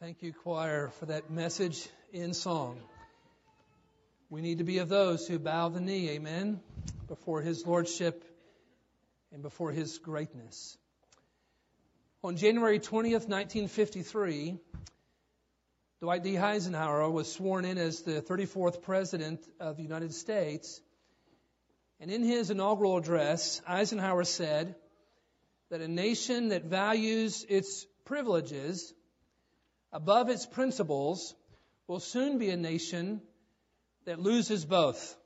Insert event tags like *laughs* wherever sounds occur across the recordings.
Thank you, choir, for that message in song. We need to be of those who bow the knee, amen, before His Lordship and before His greatness. On January 20th, 1953, Dwight D. Eisenhower was sworn in as the 34th President of the United States. And in his inaugural address, Eisenhower said that a nation that values its privileges above its principles will soon be a nation that loses both.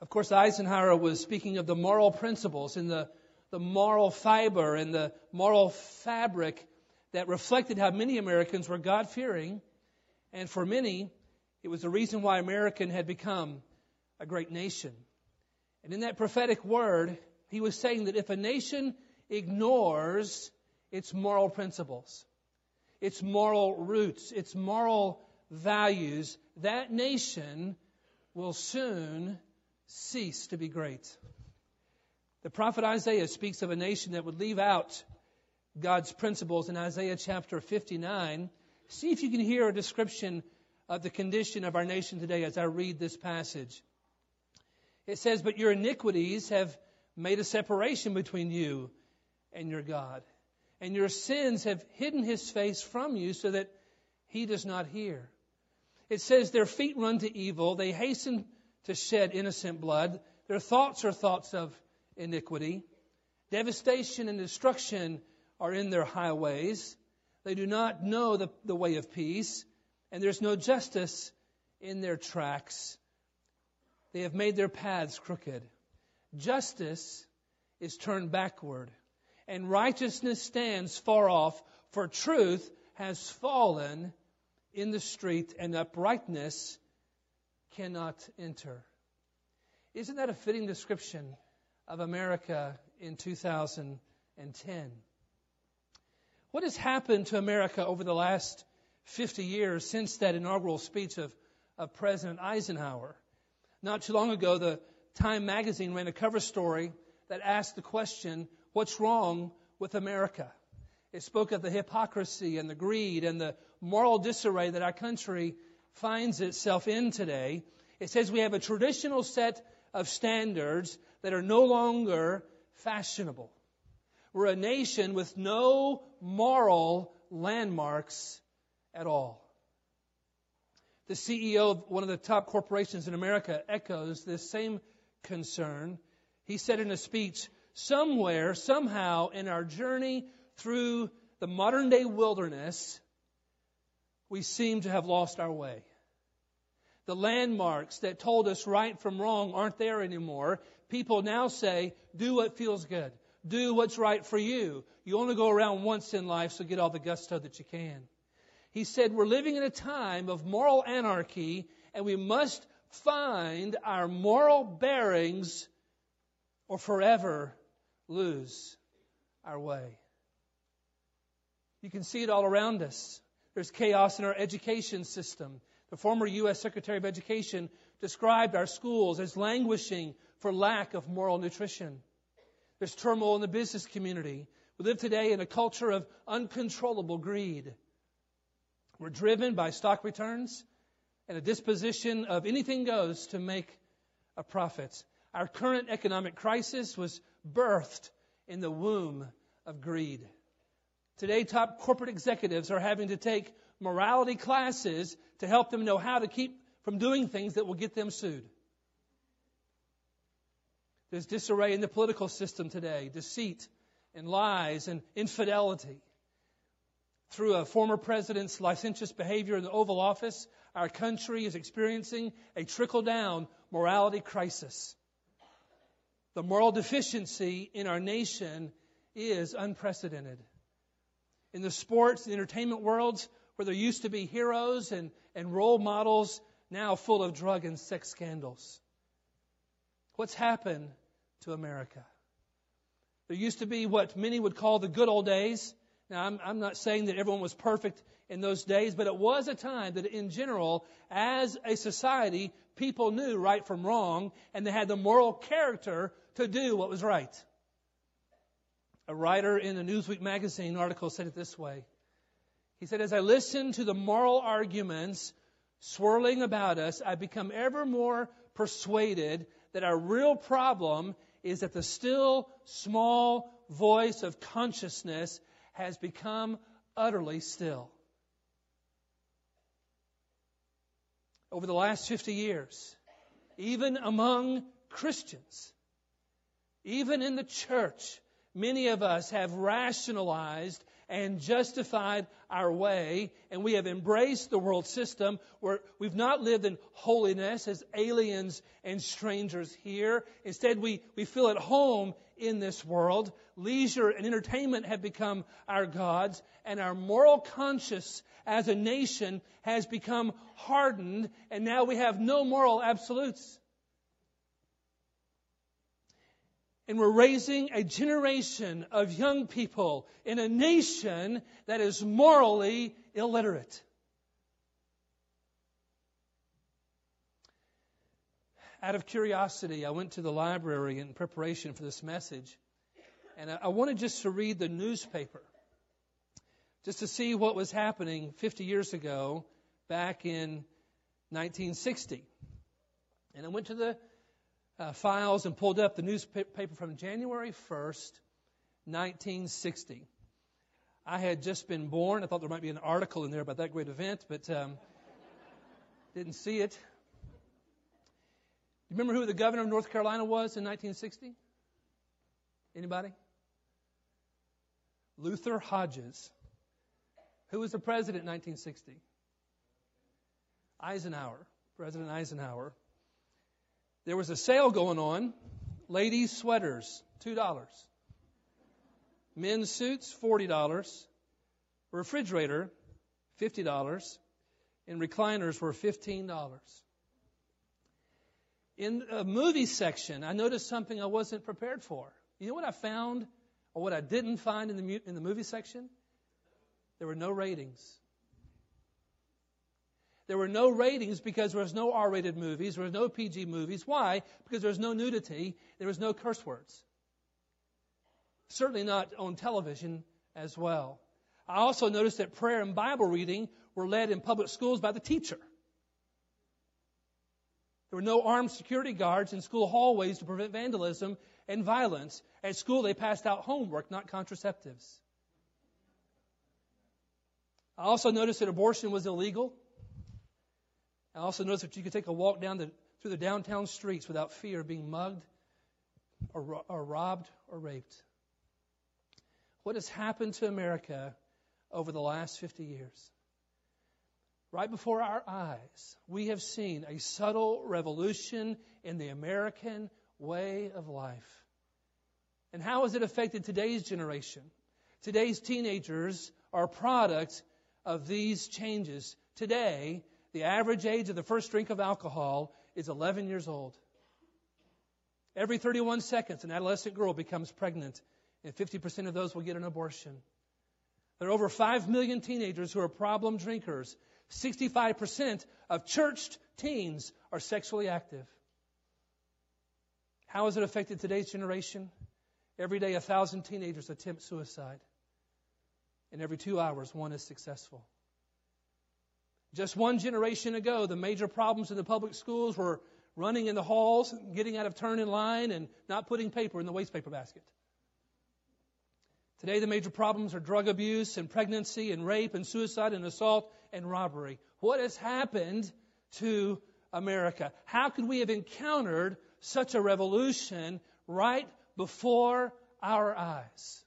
Of course, Eisenhower was speaking of the moral principles and the, the moral fiber and the moral fabric that reflected how many Americans were God fearing. And for many, it was the reason why American had become a great nation. And in that prophetic word, he was saying that if a nation ignores its moral principles, its moral roots, its moral values, that nation will soon cease to be great. The prophet Isaiah speaks of a nation that would leave out God's principles in Isaiah chapter 59. See if you can hear a description of the condition of our nation today as I read this passage. It says, But your iniquities have made a separation between you and your God and your sins have hidden his face from you so that he does not hear. It says, Their feet run to evil, they hasten to shed innocent blood, their thoughts are thoughts of iniquity. Devastation and destruction are in their highways. They do not know the, the way of peace, and there's no justice in their tracks. They have made their paths crooked. Justice is turned backward and righteousness stands far off, for truth has fallen in the street, and uprightness cannot enter. Isn't that a fitting description of America in 2010? What has happened to America over the last 50 years since that inaugural speech of, of President Eisenhower? Not too long ago, the Time magazine ran a cover story that asked the question what's wrong with America. It spoke of the hypocrisy and the greed and the moral disarray that our country finds itself in today. It says we have a traditional set of standards that are no longer fashionable. We're a nation with no moral landmarks at all. The CEO of one of the top corporations in America echoes this same concern. He said in a speech, somewhere, somehow, in our journey through the modern day wilderness, we seem to have lost our way. The landmarks that told us right from wrong aren't there anymore. People now say, do what feels good. Do what's right for you. You only go around once in life, so get all the gusto that you can. He said, we're living in a time of moral anarchy, and we must find our moral bearings or forever lose our way. You can see it all around us. There's chaos in our education system. The former U.S. Secretary of Education described our schools as languishing for lack of moral nutrition. There's turmoil in the business community. We live today in a culture of uncontrollable greed. We're driven by stock returns and a disposition of anything goes to make a profit. Our current economic crisis was birthed in the womb of greed. Today, top corporate executives are having to take morality classes to help them know how to keep from doing things that will get them sued. There's disarray in the political system today, deceit and lies and infidelity. Through a former president's licentious behavior in the Oval Office, our country is experiencing a trickle down morality crisis. The moral deficiency in our nation is unprecedented. In the sports and entertainment worlds, where there used to be heroes and, and role models, now full of drug and sex scandals. What's happened to America? There used to be what many would call the good old days. Now, I'm, I'm not saying that everyone was perfect in those days, but it was a time that, in general, as a society, people knew right from wrong, and they had the moral character to do what was right. A writer in a Newsweek magazine article said it this way. He said, As I listen to the moral arguments swirling about us, I become ever more persuaded that our real problem is that the still small voice of consciousness has become utterly still. Over the last 50 years, even among Christians, even in the church, many of us have rationalized and justified our way, and we have embraced the world system where we've not lived in holiness as aliens and strangers here. Instead, we, we feel at home in this world. Leisure and entertainment have become our gods, and our moral conscience as a nation has become hardened, and now we have no moral absolutes. And we're raising a generation of young people in a nation that is morally illiterate. Out of curiosity, I went to the library in preparation for this message, and I wanted just to read the newspaper, just to see what was happening 50 years ago, back in 1960. And I went to the uh, files and pulled up the newspaper from January 1st, 1960. I had just been born. I thought there might be an article in there about that great event, but um, *laughs* didn't see it. Do you remember who the governor of North Carolina was in 1960? Anybody? Luther Hodges. Who was the president in 1960? Eisenhower. President Eisenhower. There was a sale going on. Ladies' sweaters, $2. Men's suits, $40. Refrigerator, $50. And recliners were $15. In the movie section, I noticed something I wasn't prepared for. You know what I found, or what I didn't find in the, in the movie section? There were no ratings. There were no ratings because there was no R-rated movies, there was no PG movies. Why? Because there was no nudity, there was no curse words. Certainly not on television as well. I also noticed that prayer and Bible reading were led in public schools by the teacher. There were no armed security guards in school hallways to prevent vandalism and violence. At school, they passed out homework, not contraceptives. I also noticed that abortion was illegal. I also noticed that you could take a walk down the, through the downtown streets without fear of being mugged or, or robbed or raped. What has happened to America over the last 50 years? Right before our eyes, we have seen a subtle revolution in the American way of life. And how has it affected today's generation? Today's teenagers are products of these changes. Today, the average age of the first drink of alcohol is 11 years old. Every 31 seconds, an adolescent girl becomes pregnant, and 50% of those will get an abortion. There are over 5 million teenagers who are problem drinkers. 65% of churched teens are sexually active. How has it affected today's generation? Every day, a thousand teenagers attempt suicide. And every two hours, one is successful. Just one generation ago, the major problems in the public schools were running in the halls, getting out of turn in line, and not putting paper in the waste paper basket. Today, the major problems are drug abuse and pregnancy and rape and suicide and assault and robbery. What has happened to America? How could we have encountered such a revolution right before our eyes?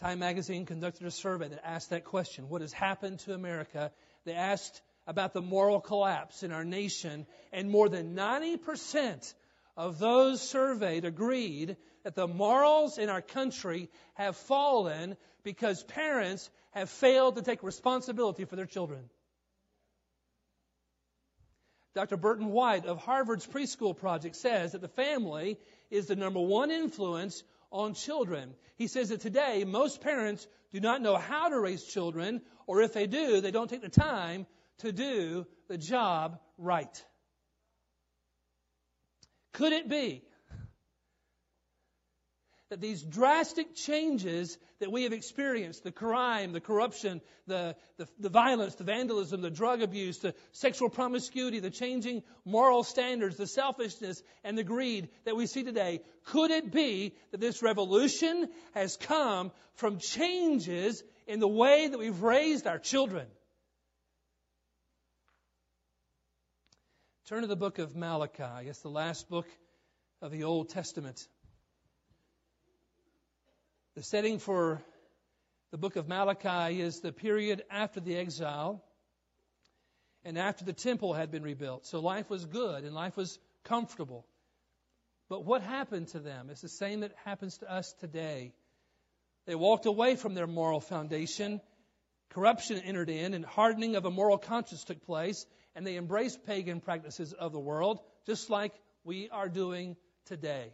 Time magazine conducted a survey that asked that question What has happened to America? They asked about the moral collapse in our nation, and more than 90% of those surveyed agreed that the morals in our country have fallen because parents have failed to take responsibility for their children. Dr. Burton White of Harvard's Preschool Project says that the family is the number one influence on children. He says that today most parents do not know how to raise children, or if they do, they don't take the time to do the job right. Could it be that these drastic changes that we have experienced the crime, the corruption, the, the, the, violence, the vandalism, the drug abuse, the sexual promiscuity, the changing moral standards, the selfishness, and the greed that we see today could it be that this revolution has come from changes in the way that we've raised our children? Turn to the book of Malachi. It's the last book of the Old Testament. The setting for the book of Malachi is the period after the exile and after the temple had been rebuilt. So life was good and life was comfortable. But what happened to them? It's the same that happens to us today. They walked away from their moral foundation. Corruption entered in, and hardening of a moral conscience took place, and they embraced pagan practices of the world, just like we are doing today.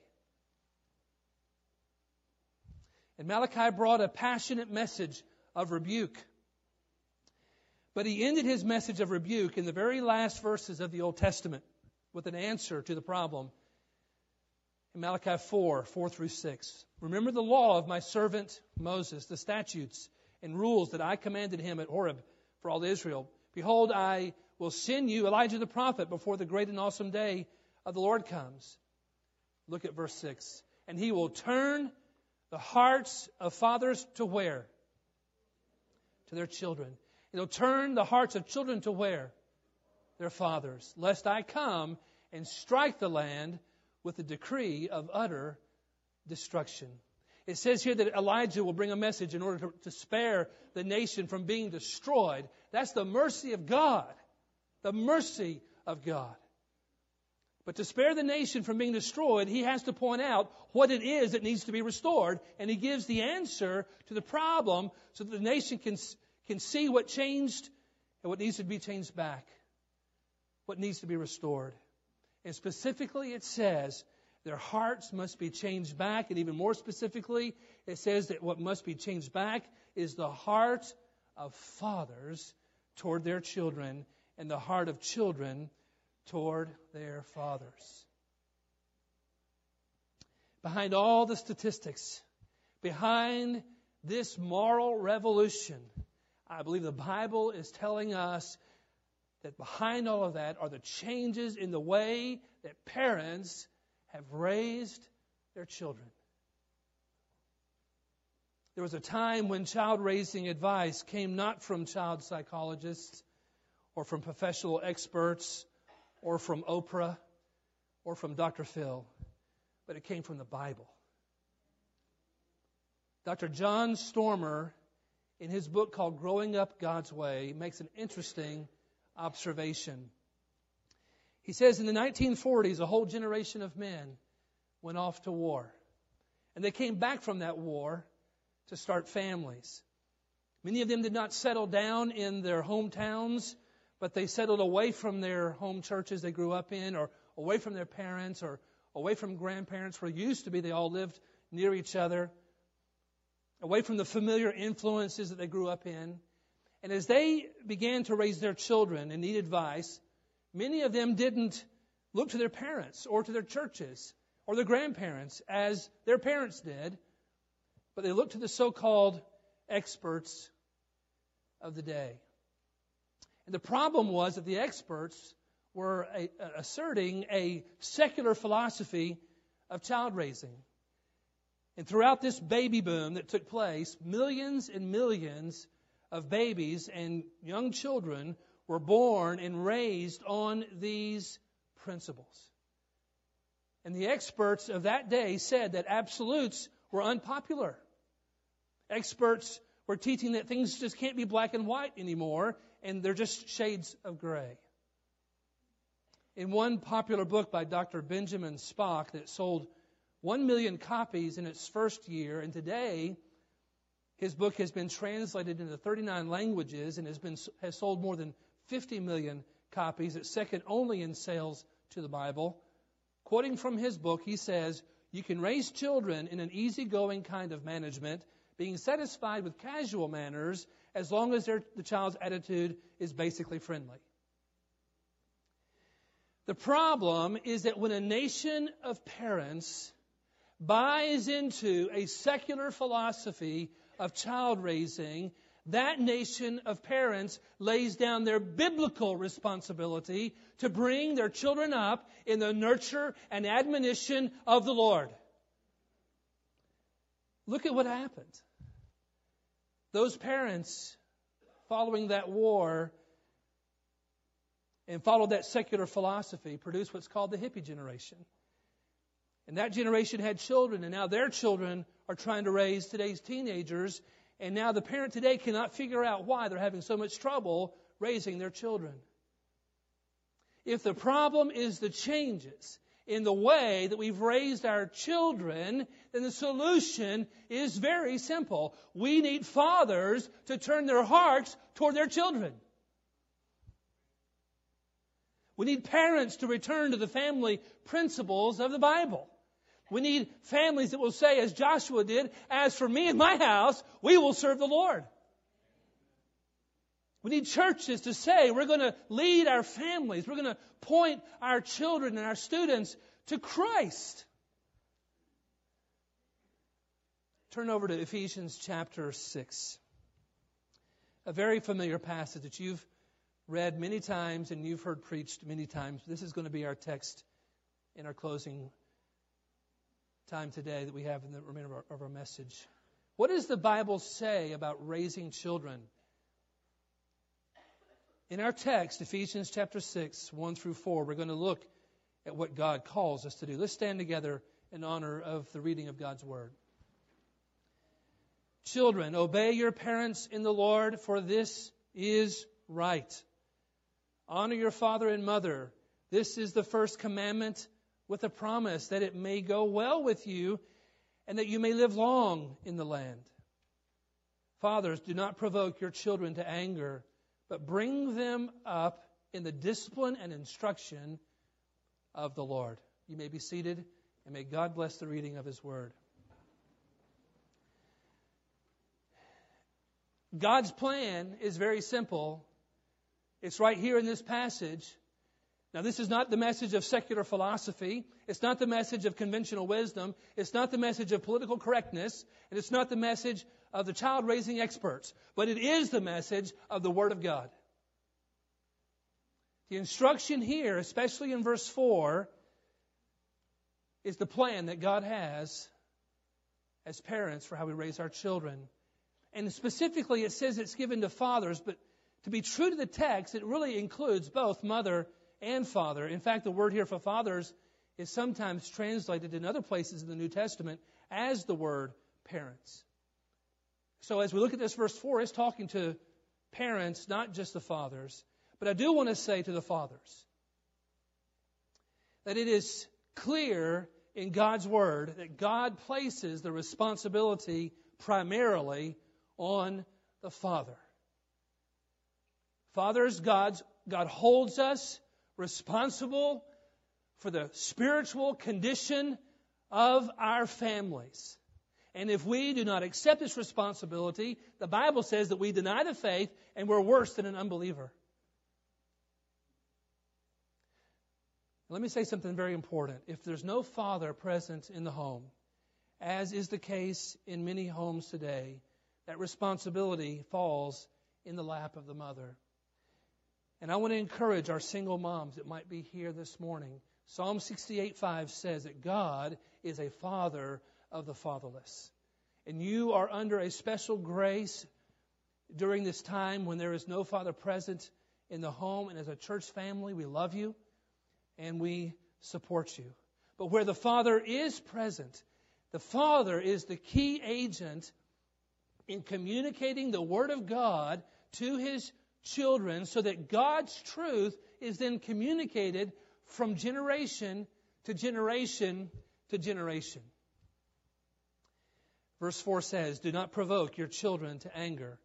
And Malachi brought a passionate message of rebuke. But he ended his message of rebuke in the very last verses of the Old Testament with an answer to the problem. In Malachi 4, 4 through 6. Remember the law of my servant Moses, the statutes and rules that I commanded him at Horeb for all Israel. Behold, I will send you Elijah the prophet before the great and awesome day of the Lord comes. Look at verse 6. And he will turn the hearts of fathers to where? To their children. It'll turn the hearts of children to where? Their fathers. Lest I come and strike the land with a decree of utter destruction. It says here that Elijah will bring a message in order to, to, spare the nation from being destroyed. That's the mercy of God. The mercy of God. But to spare the nation from being destroyed, he has to point out what it is that needs to be restored, and he gives the answer to the problem so that the nation can, can see what changed and what needs to be changed back, what needs to be restored. And specifically, it says their hearts must be changed back, and even more specifically, it says that what must be changed back is the heart of fathers toward their children and the heart of children toward their fathers. Behind all the statistics, behind this moral revolution, I believe the Bible is telling us that behind all of that are the changes in the way that parents have raised their children. There was a time when child raising advice came not from child psychologists or from professional experts or from Oprah or from Dr. Phil, but it came from the Bible. Dr. John Stormer, in his book called Growing Up God's Way, makes an interesting observation. He says in the 1940s, a whole generation of men went off to war. And they came back from that war to start families. Many of them did not settle down in their hometowns but they settled away from their home churches they grew up in, or away from their parents, or away from grandparents where used to be they all lived near each other, away from the familiar influences that they grew up in. And as they began to raise their children and need advice, many of them didn't look to their parents or to their churches or their grandparents as their parents did, but they looked to the so called experts of the day. And the problem was that the experts were a, asserting a secular philosophy of child raising. And throughout this baby boom that took place, millions and millions of babies and young children were born and raised on these principles. And the experts of that day said that absolutes were unpopular. Experts were teaching that things just can't be black and white anymore, and they're just shades of gray. In one popular book by Dr. Benjamin Spock that sold 1 million copies in its first year, and today his book has been translated into 39 languages and has, been, has sold more than 50 million copies. It's second only in sales to the Bible. Quoting from his book, he says, You can raise children in an easygoing kind of management being satisfied with casual manners as long as the child's attitude is basically friendly. The problem is that when a nation of parents buys into a secular philosophy of child raising, that nation of parents lays down their biblical responsibility to bring their children up in the nurture and admonition of the Lord. Look at what happened. Those parents, following that war and followed that secular philosophy, produced what's called the hippie generation. And that generation had children, and now their children are trying to raise today's teenagers. And now the parent today cannot figure out why they're having so much trouble raising their children. If the problem is the changes in the way that we've raised our children, then the solution is very simple. We need fathers to turn their hearts toward their children. We need parents to return to the family principles of the Bible. We need families that will say, as Joshua did, as for me and my house, we will serve the Lord. We need churches to say, we're going to lead our families, we're going to point our children and our students to Christ. Turn over to Ephesians chapter 6. A very familiar passage that you've read many times and you've heard preached many times. This is going to be our text in our closing time today that we have in the remainder of our, of our message. What does the Bible say about raising children? In our text, Ephesians chapter 6, 1 through 4, we're going to look at what God calls us to do. Let's stand together in honor of the reading of God's Word. Children, obey your parents in the Lord, for this is right. Honor your father and mother. This is the first commandment with a promise that it may go well with you and that you may live long in the land. Fathers, do not provoke your children to anger, but bring them up in the discipline and instruction of the Lord. You may be seated, and may God bless the reading of His Word. God's plan is very simple. It's right here in this passage. Now, this is not the message of secular philosophy. It's not the message of conventional wisdom. It's not the message of political correctness. And it's not the message of the child raising experts. But it is the message of the Word of God. The instruction here, especially in verse 4, is the plan that God has as parents for how we raise our children. And specifically, it says it's given to fathers, but to be true to the text, it really includes both mother and father. In fact, the word here for fathers is sometimes translated in other places in the New Testament as the word parents. So as we look at this verse 4, it's talking to parents, not just the fathers. But I do want to say to the fathers that it is clear in God's Word that God places the responsibility primarily on the Father. Fathers, God's, God holds us responsible for the spiritual condition of our families. And if we do not accept this responsibility, the Bible says that we deny the faith and we're worse than an unbeliever. Let me say something very important. If there's no father present in the home, as is the case in many homes today, that responsibility falls in the lap of the mother. And I want to encourage our single moms that might be here this morning. Psalm 68:5 says that God is a father of the fatherless. And you are under a special grace during this time when there is no father present in the home. And as a church family, we love you and we support you. But where the father is present, the father is the key agent in communicating the word of God to his children so that God's truth is then communicated from generation to generation to generation. Verse 4 says, Do not provoke your children to anger.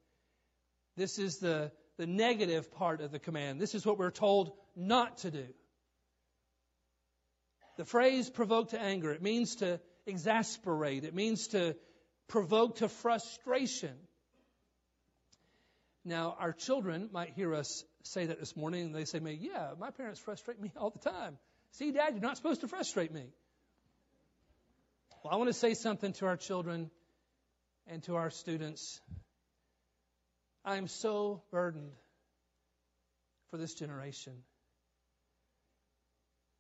This is the, the negative part of the command. This is what we're told not to do. The phrase provoke to anger, it means to exasperate, it means to provoke to frustration. Now, our children might hear us say that this morning, and they say, "Me, yeah, my parents frustrate me all the time." See, Dad, you're not supposed to frustrate me. Well, I want to say something to our children and to our students. I am so burdened for this generation.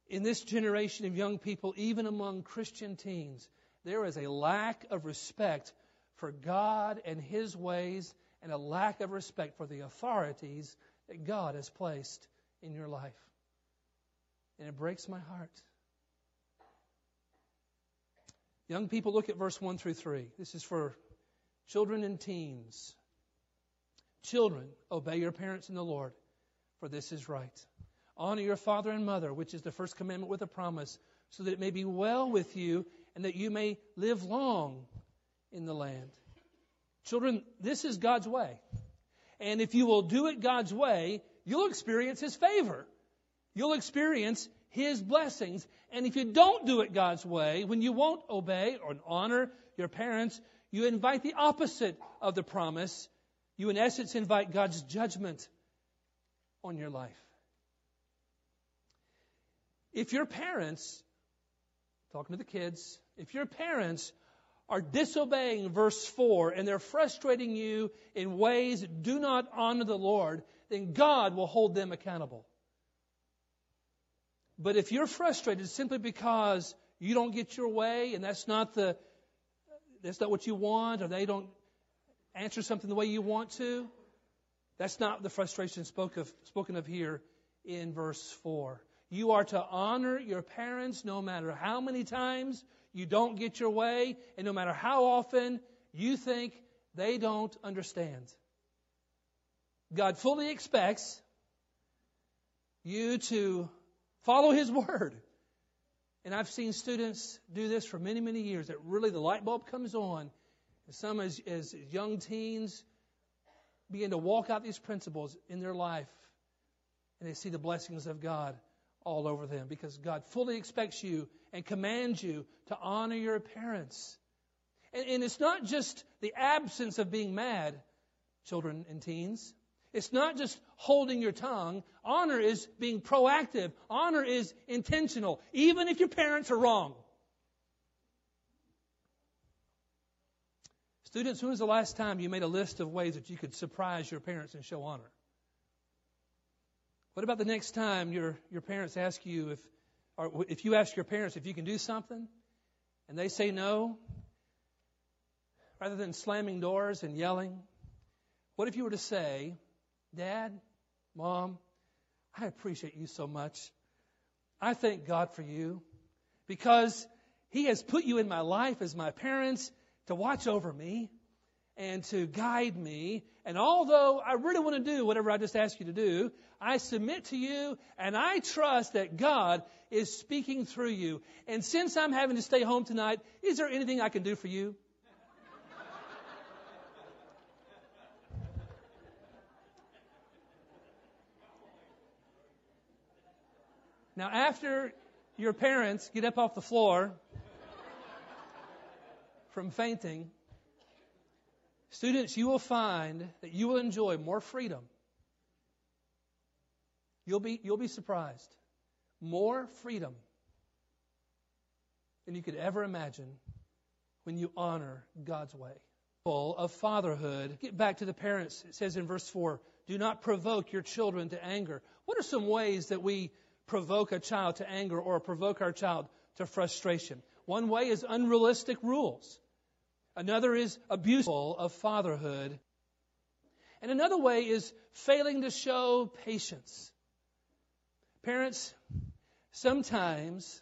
In this generation of young people, even among Christian teens, there is a lack of respect for God and His ways and a lack of respect for the authorities that God has placed in your life. And it breaks my heart. Young people, look at verse 1 through 3. This is for children and teens. Children, obey your parents in the Lord, for this is right. Honor your father and mother, which is the first commandment with a promise, so that it may be well with you and that you may live long in the land. Children, this is God's way. And if you will do it God's way, you'll experience His favor. You'll experience His blessings. And if you don't do it God's way, when you won't obey or honor your parents, you invite the opposite of the promise. You, in essence, invite God's judgment on your life. If your parents, talking to the kids, if your parents are disobeying verse 4 and they're frustrating you in ways that do not honor the Lord, then God will hold them accountable. But if you're frustrated simply because you don't get your way and that's not the that's not what you want or they don't answer something the way you want to, that's not the frustration spoke of, spoken of here in verse 4. You are to honor your parents no matter how many times you don't get your way and no matter how often you think they don't understand. God fully expects you to follow His Word. And I've seen students do this for many, many years that really the light bulb comes on. And some as, as young teens begin to walk out these principles in their life and they see the blessings of God all over them because God fully expects you and commands you to honor your parents. And, and it's not just the absence of being mad, children and teens. It's not just holding your tongue. Honor is being proactive. Honor is intentional, even if your parents are wrong. Students, when was the last time you made a list of ways that you could surprise your parents and show honor? What about the next time your, your parents ask you if, or if you ask your parents if you can do something and they say no? Rather than slamming doors and yelling, what if you were to say, Dad, Mom, I appreciate you so much. I thank God for you because He has put you in my life as my parents to watch over me and to guide me. And although I really want to do whatever I just asked you to do, I submit to you and I trust that God is speaking through you. And since I'm having to stay home tonight, is there anything I can do for you? Now, after your parents get up off the floor from fainting, students, you will find that you will enjoy more freedom. You'll be, you'll be surprised. More freedom than you could ever imagine when you honor God's way. Of fatherhood. Get back to the parents. It says in verse 4 do not provoke your children to anger. What are some ways that we provoke a child to anger or provoke our child to frustration. One way is unrealistic rules. Another is abuseful of fatherhood. And another way is failing to show patience. Parents, sometimes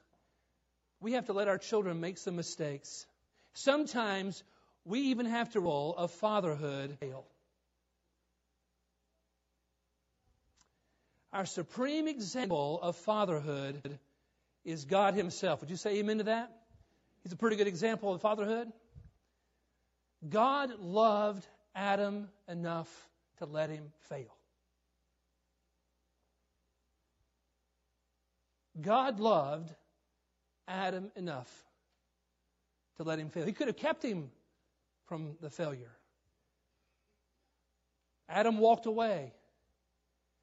we have to let our children make some mistakes. Sometimes we even have to roll of fatherhood fail. Our supreme example of fatherhood is God Himself. Would you say amen to that? He's a pretty good example of fatherhood. God loved Adam enough to let him fail. God loved Adam enough to let him fail. He could have kept him from the failure. Adam walked away.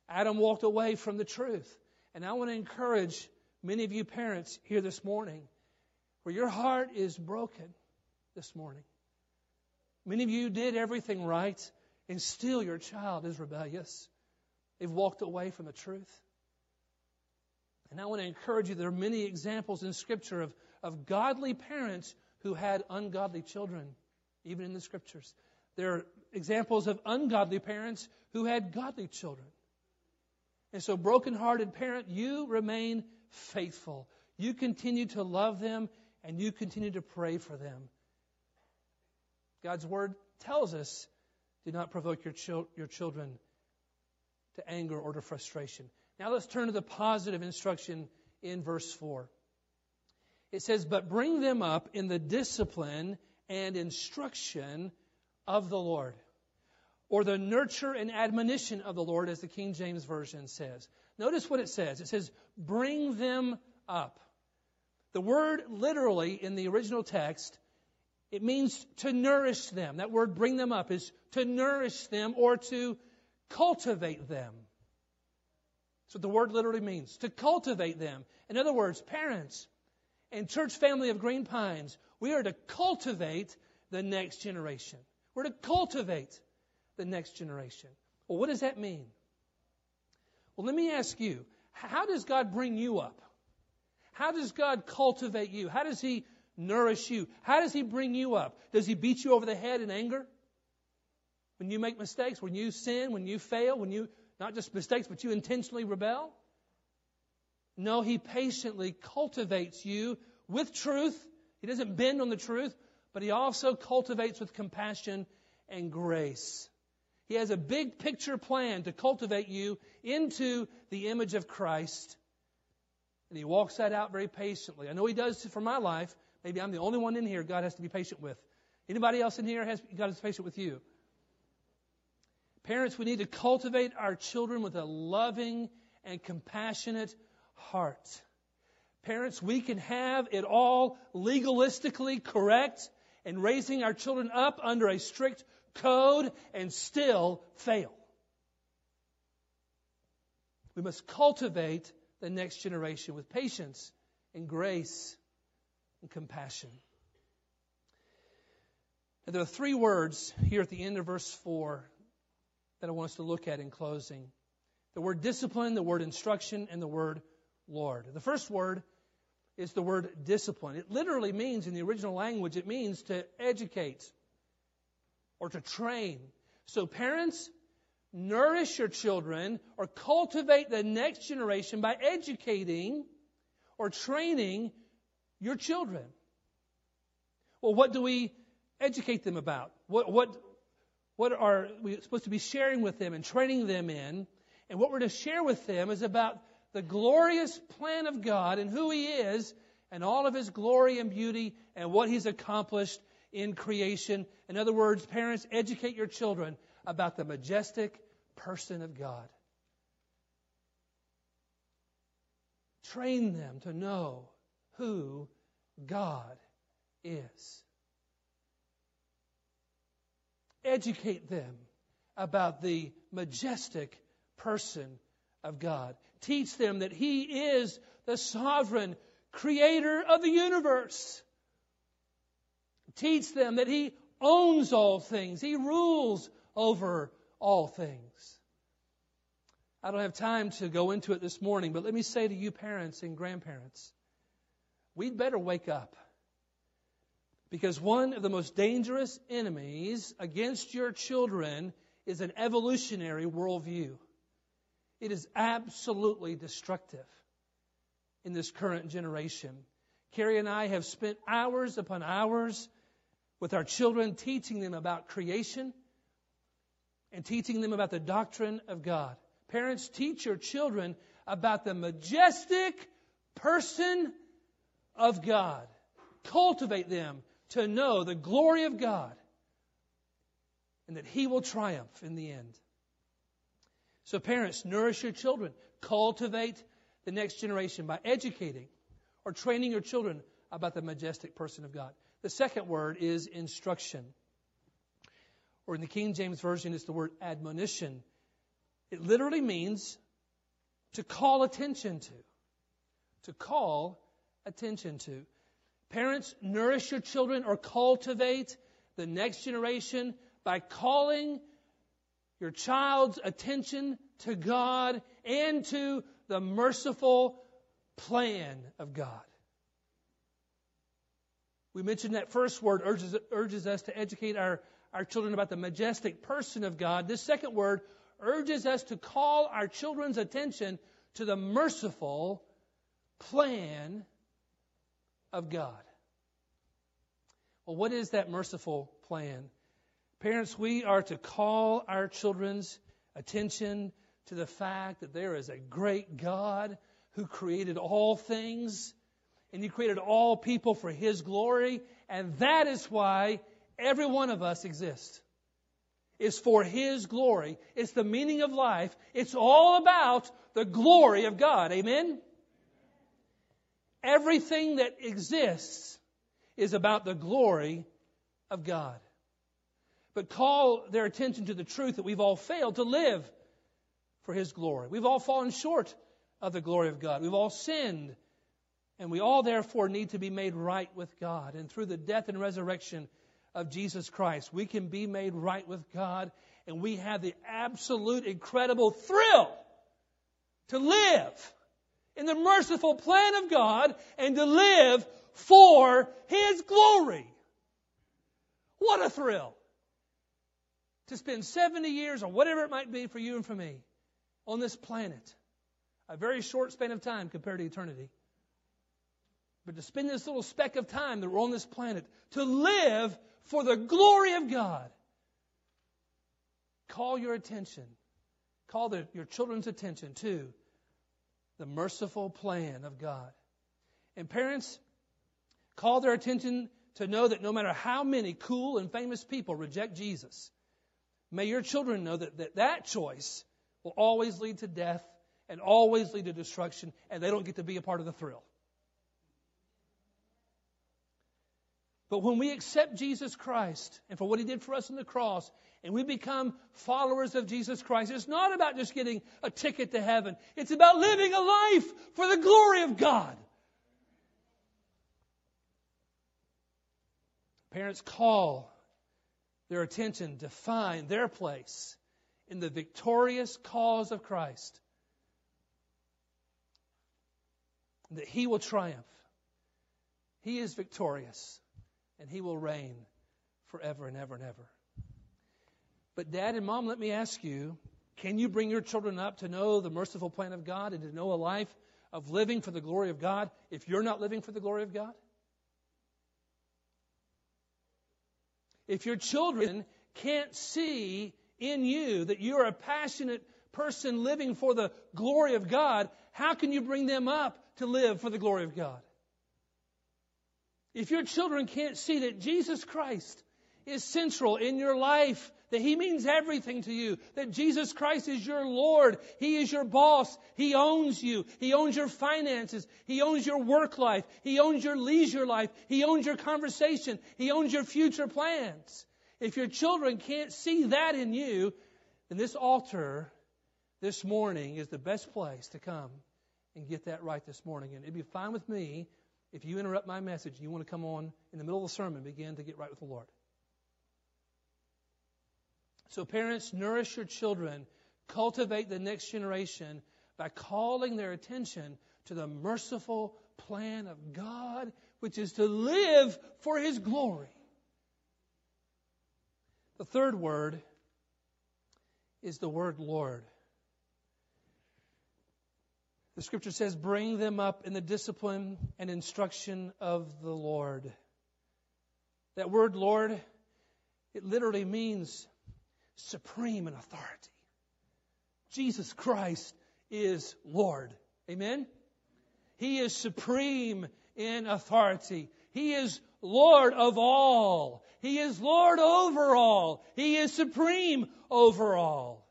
Adam walked away from the truth. And I want to encourage many of you parents here this morning. where your heart is broken this morning. Many of you did everything right, and still your child is rebellious. They've walked away from the truth. And I want to encourage you, there are many examples in Scripture of, of godly parents who had ungodly children, even in the Scriptures. There are examples of ungodly parents who had godly children. And so, broken-hearted parent, you remain faithful. You continue to love them and you continue to pray for them. God's word tells us do not provoke your, chil- your children to anger or to frustration. Now let's turn to the positive instruction in verse 4. It says, But bring them up in the discipline and instruction of the Lord, or the nurture and admonition of the Lord, as the King James Version says. Notice what it says. It says, Bring them up. The word literally in the original text, it means to nourish them. That word bring them up is to nourish them or to cultivate them. That's what the word literally means, to cultivate them. In other words, parents and church family of Green Pines, we are to cultivate the next generation. We're to cultivate the next generation. Well, what does that mean? Well, let me ask you, how does God bring you up? How does God cultivate you? How does He nourish you? How does He bring you up? Does He beat you over the head in anger? When you make mistakes, when you sin, when you fail, when you, not just mistakes, but you intentionally rebel? No, He patiently cultivates you with truth. He doesn't bend on the truth, but He also cultivates with compassion and grace. He has a big picture plan to cultivate you into the image of Christ. And he walks that out very patiently. I know he does for my life. Maybe I'm the only one in here God has to be patient with. Anybody else in here has God is patient with you? Parents, we need to cultivate our children with a loving and compassionate heart. Parents, we can have it all legalistically correct and raising our children up under a strict code and still fail. We must cultivate the next generation with patience and grace and compassion. Now, there are three words here at the end of verse 4 that I want us to look at in closing the word discipline, the word instruction, and the word Lord. The first word is the word discipline. It literally means, in the original language, it means to educate or to train. So, parents, nourish your children or cultivate the next generation by educating or training your children. Well, what do we educate them about? What, what, what are we supposed to be sharing with them and training them in? And what we're to share with them is about the glorious plan of God and who He is and all of His glory and beauty and what He's accomplished in creation. In other words, parents, educate your children about the majestic person of God. Train them to know who God is. Educate them about the majestic person of God. Teach them that He is the sovereign creator of the universe. Teach them that He owns all things. He rules over all things. I don't have time to go into it this morning, but let me say to you, parents and grandparents, we'd better wake up. Because one of the most dangerous enemies against your children is an evolutionary worldview. It is absolutely destructive in this current generation. Carrie and I have spent hours upon hours with our children teaching them about creation and teaching them about the doctrine of God. Parents, teach your children about the majestic person of God. Cultivate them to know the glory of God and that He will triumph in the end. So, parents, nourish your children. Cultivate the next generation by educating or training your children about the majestic person of God. The second word is instruction. Or in the King James Version, it's the word admonition. It literally means to call attention to. To call attention to. Parents, nourish your children or cultivate the next generation by calling your child's attention to God and to the merciful plan of God. We mentioned that first word urges, urges us to educate our, our children about the majestic person of God. This second word urges us to call our children's attention to the merciful plan of God. Well, what is that merciful plan? Parents, we are to call our children's attention to the fact that there is a great God who created all things and He created all people for His glory, and that is why every one of us exists. It's for His glory. It's the meaning of life. It's all about the glory of God. Amen? Everything that exists is about the glory of God. But call their attention to the truth that we've all failed to live for His glory. We've all fallen short of the glory of God. We've all sinned and we all, therefore, need to be made right with God. And through the death and resurrection of Jesus Christ, we can be made right with God. And we have the absolute incredible thrill to live in the merciful plan of God and to live for His glory. What a thrill! To spend 70 years or whatever it might be for you and for me on this planet. A very short span of time compared to eternity but to spend this little speck of time that we're on this planet to live for the glory of God. Call your attention, call the, your children's attention to the merciful plan of God. And parents, call their attention to know that no matter how many cool and famous people reject Jesus, may your children know that that, that choice will always lead to death and always lead to destruction, and they don't get to be a part of the thrill. But when we accept Jesus Christ and for what he did for us on the cross, and we become followers of Jesus Christ, it's not about just getting a ticket to heaven. It's about living a life for the glory of God. Parents call their attention to find their place in the victorious cause of Christ. That he will triumph. He is victorious and he will reign forever and ever and ever. But, Dad and Mom, let me ask you can you bring your children up to know the merciful plan of God and to know a life of living for the glory of God if you're not living for the glory of God? If your children can't see in you that you're a passionate person living for the glory of God, how can you bring them up to live for the glory of God? If your children can't see that Jesus Christ is central in your life, that He means everything to you, that Jesus Christ is your Lord, He is your boss, He owns you, He owns your finances, He owns your work life, He owns your leisure life, He owns your conversation, He owns your future plans. If your children can't see that in you, then this altar this morning is the best place to come and get that right this morning. And it'd be fine with me if you interrupt my message you want to come on in the middle of the sermon, begin to get right with the Lord. So, parents, nourish your children, cultivate the next generation by calling their attention to the merciful plan of God, which is to live for His glory. The third word is the word Lord. The scripture says, bring them up in the discipline and instruction of the Lord. That word Lord, it literally means supreme in authority. Jesus Christ is Lord. Amen? He is supreme in authority. He is Lord of all. He is Lord over all. He is supreme over all.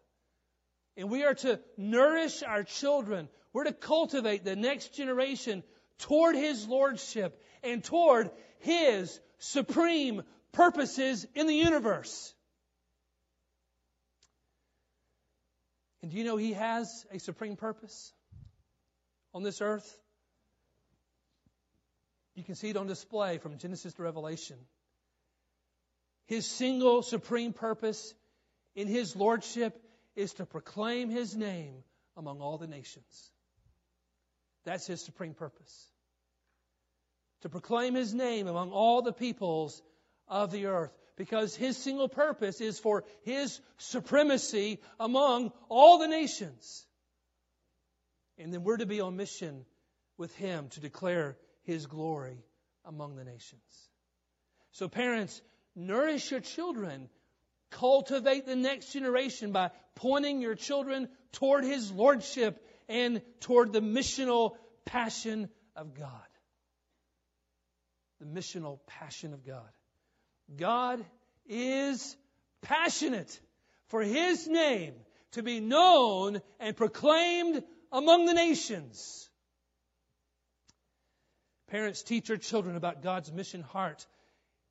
And we are to nourish our children we're to cultivate the next generation toward His Lordship and toward His supreme purposes in the universe. And do you know He has a supreme purpose on this earth? You can see it on display from Genesis to Revelation. His single supreme purpose in his lordship is to proclaim his name among all the nations. That's his supreme purpose. To proclaim his name among all the peoples of the earth. Because his single purpose is for his supremacy among all the nations. And then we're to be on mission with him to declare his glory among the nations. So parents, nourish your children. Cultivate the next generation by pointing your children toward his lordship and toward the missional passion of God. The missional passion of God. God is passionate for his name to be known and proclaimed among the nations. Parents teach your children about God's mission heart.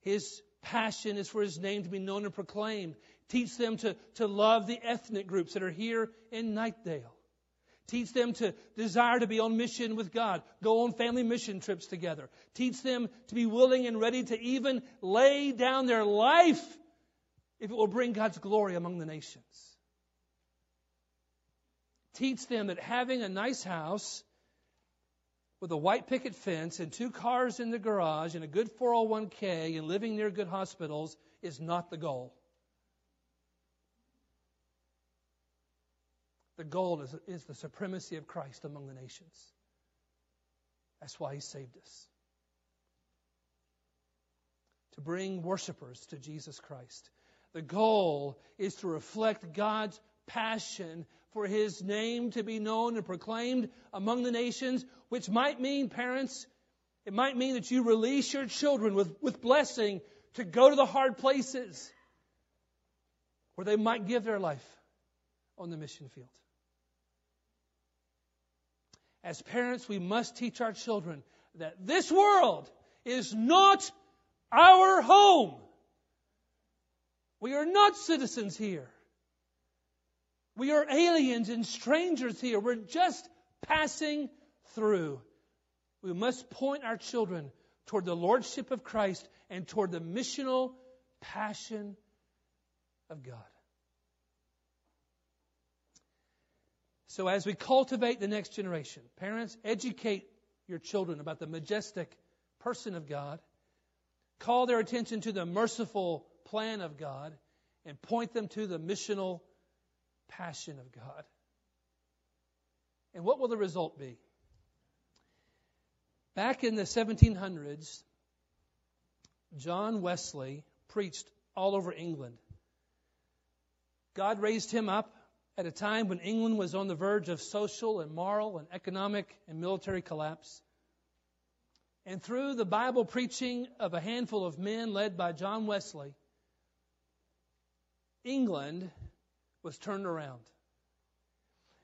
His passion is for His name to be known and proclaimed. Teach them to, to love the ethnic groups that are here in Knightdale. Teach them to desire to be on mission with God. Go on family mission trips together. Teach them to be willing and ready to even lay down their life if it will bring God's glory among the nations. Teach them that having a nice house with a white picket fence and two cars in the garage and a good 401k and living near good hospitals is not the goal. The goal is, is the supremacy of Christ among the nations. That's why he saved us. To bring worshipers to Jesus Christ. The goal is to reflect God's passion for his name to be known and proclaimed among the nations, which might mean, parents, it might mean that you release your children with, with blessing to go to the hard places where they might give their life on the mission field. As parents, we must teach our children that this world is not our home. We are not citizens here. We are aliens and strangers here. We're just passing through. We must point our children toward the Lordship of Christ and toward the missional passion of God. So, as we cultivate the next generation, parents, educate your children about the majestic person of God, call their attention to the merciful plan of God, and point them to the missional passion of God. And what will the result be? Back in the 1700s, John Wesley preached all over England. God raised him up at a time when England was on the verge of social and moral and economic and military collapse. And through the Bible preaching of a handful of men led by John Wesley, England was turned around.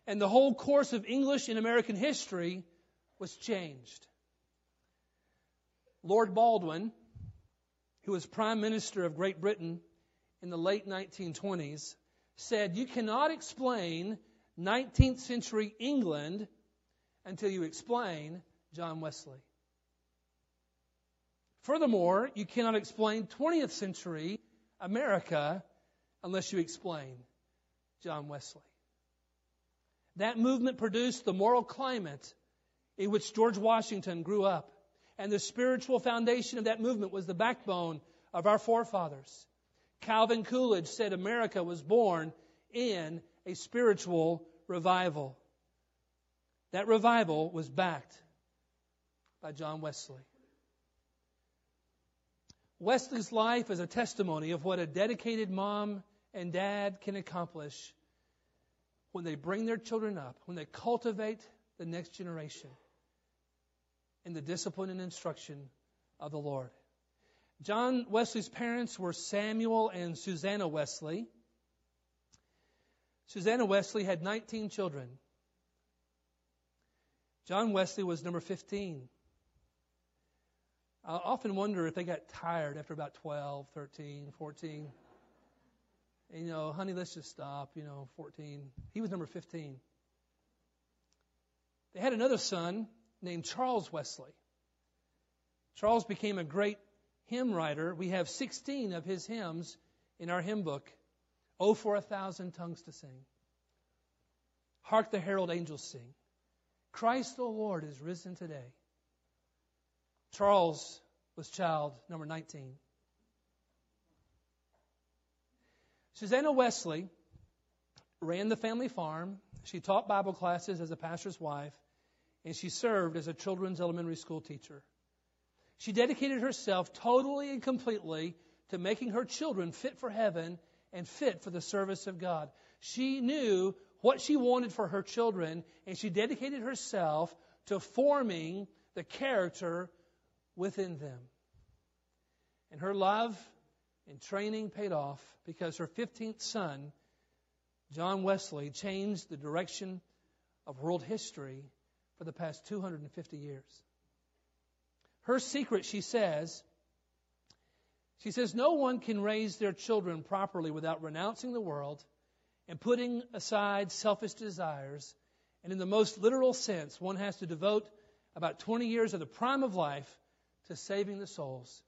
And the whole course of English and American history was changed. Lord Baldwin, who was Prime Minister of Great Britain in the late 1920s, said, You cannot explain 19th century England until you explain John Wesley. Furthermore, you cannot explain 20th century America unless you explain John Wesley. That movement produced the moral climate in which George Washington grew up. And the spiritual foundation of that movement was the backbone of our forefathers. Calvin Coolidge said America was born in a spiritual revival. That revival was backed by John Wesley. Wesley's life is a testimony of what a dedicated mom and dad can accomplish when they bring their children up, when they cultivate the next generation in the discipline and instruction of the Lord. John Wesley's parents were Samuel and Susanna Wesley. Susanna Wesley had 19 children. John Wesley was number 15. I often wonder if they got tired after about 12, 13, 14 you know, honey, let's just stop, you know, 14. He was number 15. They had another son named Charles Wesley. Charles became a great hymn writer. We have 16 of his hymns in our hymn book. Oh, for a thousand tongues to sing. Hark the herald angels sing. Christ the Lord is risen today. Charles was child number 19. Susanna Wesley ran the family farm. She taught Bible classes as a pastor's wife, and she served as a children's elementary school teacher. She dedicated herself totally and completely to making her children fit for heaven and fit for the service of God. She knew what she wanted for her children, and she dedicated herself to forming the character within them. And her love and training paid off because her 15th son, John Wesley, changed the direction of world history for the past 250 years. Her secret, she says, she says, no one can raise their children properly without renouncing the world and putting aside selfish desires. And in the most literal sense, one has to devote about 20 years of the prime of life to saving the souls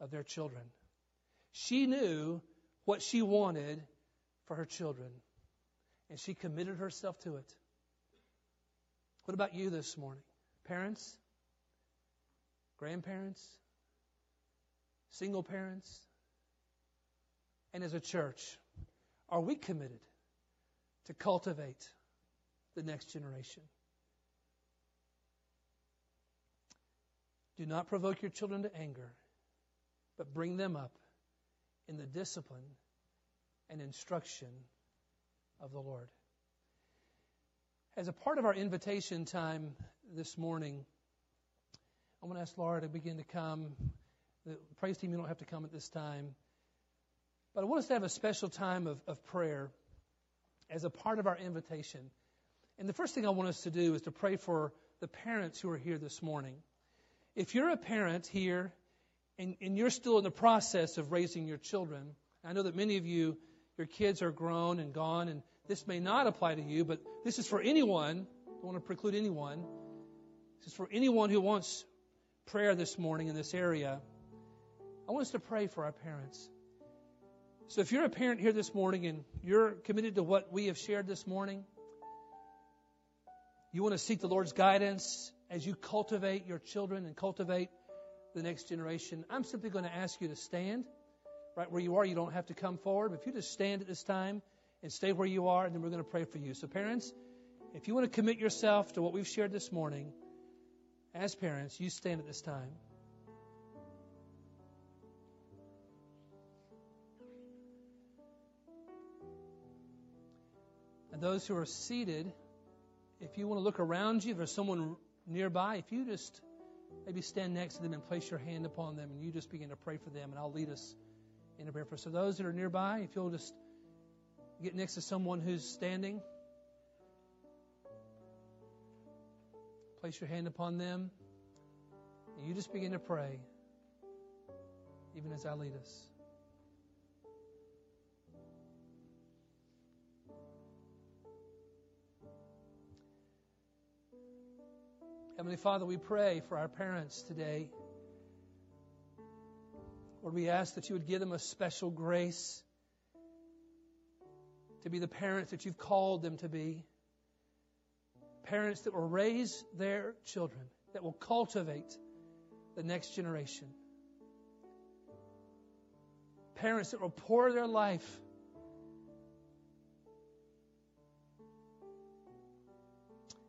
of their children. She knew what she wanted for her children, and she committed herself to it. What about you this morning? Parents? Grandparents? Single parents? And as a church, are we committed to cultivate the next generation. Do not provoke your children to anger, but bring them up in the discipline and instruction of the Lord. As a part of our invitation time this morning, I want to ask Laura to begin to come. The praise team, you don't have to come at this time. But I want us to have a special time of, of prayer as a part of our invitation. And the first thing I want us to do is to pray for the parents who are here this morning. If you're a parent here and, and you're still in the process of raising your children, I know that many of you, your kids are grown and gone, and this may not apply to you, but this is for anyone. I don't want to preclude anyone. This is for anyone who wants prayer this morning in this area. I want us to pray for our parents. So if you're a parent here this morning and you're committed to what we have shared this morning, you want to seek the Lord's guidance as you cultivate your children and cultivate the next generation, I'm simply going to ask you to stand right where you are. You don't have to come forward. But if you just stand at this time and stay where you are, and then we're going to pray for you. So, parents, if you want to commit yourself to what we've shared this morning, as parents, you stand at this time. And those who are seated, if you want to look around you, if there's someone nearby, if you just maybe stand next to them and place your hand upon them and you just begin to pray for them, and I'll lead us in a prayer. For so those that are nearby, if you'll just get next to someone who's standing, place your hand upon them, and you just begin to pray, even as I lead us. Heavenly Father, we pray for our parents today. Lord, we ask that you would give them a special grace to be the parents that you've called them to be. Parents that will raise their children, that will cultivate the next generation. Parents that will pour their life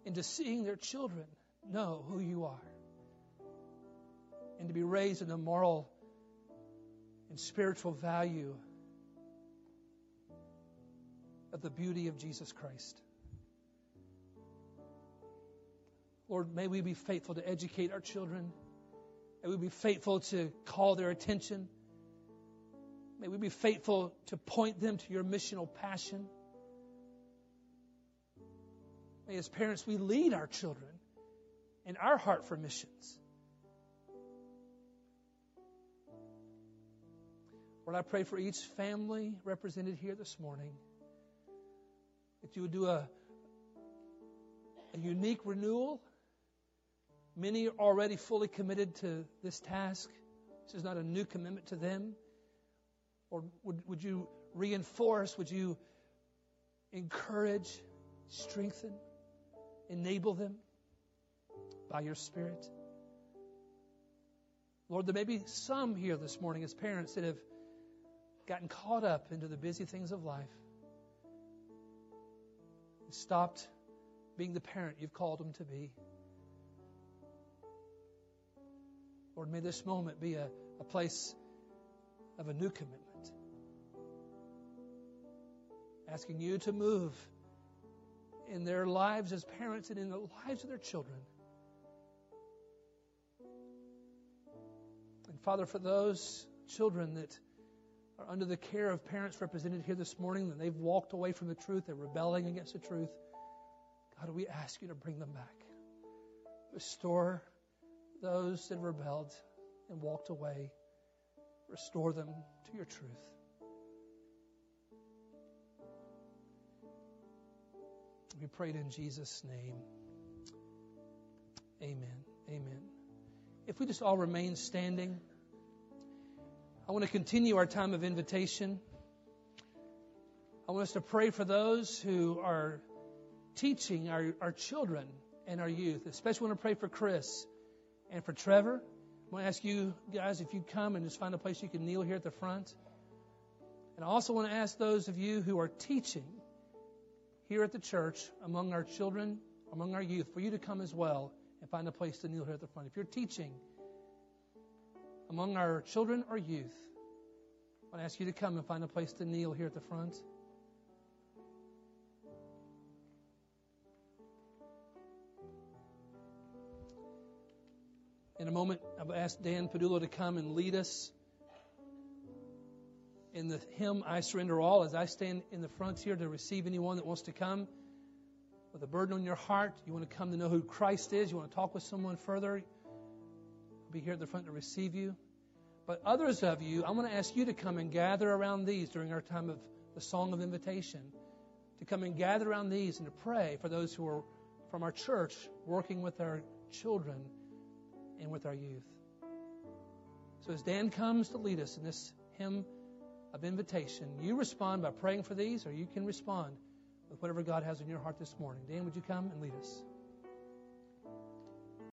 into seeing their children know who you are and to be raised in the moral and spiritual value of the beauty of Jesus Christ. Lord, may we be faithful to educate our children. May we be faithful to call their attention. May we be faithful to point them to your missional passion. May, as parents, we lead our children in our heart for missions. Lord, I pray for each family represented here this morning that you would do a, a unique renewal Many are already fully committed to this task. This is not a new commitment to them. Or would, would you reinforce, would you encourage, strengthen, enable them by your Spirit? Lord, there may be some here this morning as parents that have gotten caught up into the busy things of life, stopped being the parent you've called them to be. Lord, may this moment be a, a place of a new commitment. Asking you to move in their lives as parents and in the lives of their children. And Father, for those children that are under the care of parents represented here this morning, that they've walked away from the truth, they're rebelling against the truth, God, we ask you to bring them back. Restore those that rebelled and walked away. Restore them to your truth. We prayed in Jesus' name. Amen. Amen. If we just all remain standing, I want to continue our time of invitation. I want us to pray for those who are teaching our, our children and our youth. Especially want to pray for Chris and for Trevor. I want to ask you guys if you come and just find a place you can kneel here at the front. And I also want to ask those of you who are teaching here at the church among our children, among our youth, for you to come as well and find a place to kneel here at the front. If you're teaching among our children or youth, I want to ask you to come and find a place to kneel here at the front. In a moment, I've asked Dan Padula to come and lead us in the hymn, I Surrender All, as I stand in the front here to receive anyone that wants to come with a burden on your heart. You want to come to know who Christ is. You want to talk with someone further. I'll be here at the front to receive you. But others of you, I want to ask you to come and gather around these during our time of the song of invitation. To come and gather around these and to pray for those who are from our church working with our children and with our youth. So as Dan comes to lead us in this hymn of invitation, you respond by praying for these, or you can respond with whatever God has in your heart this morning. Dan, would you come and lead us?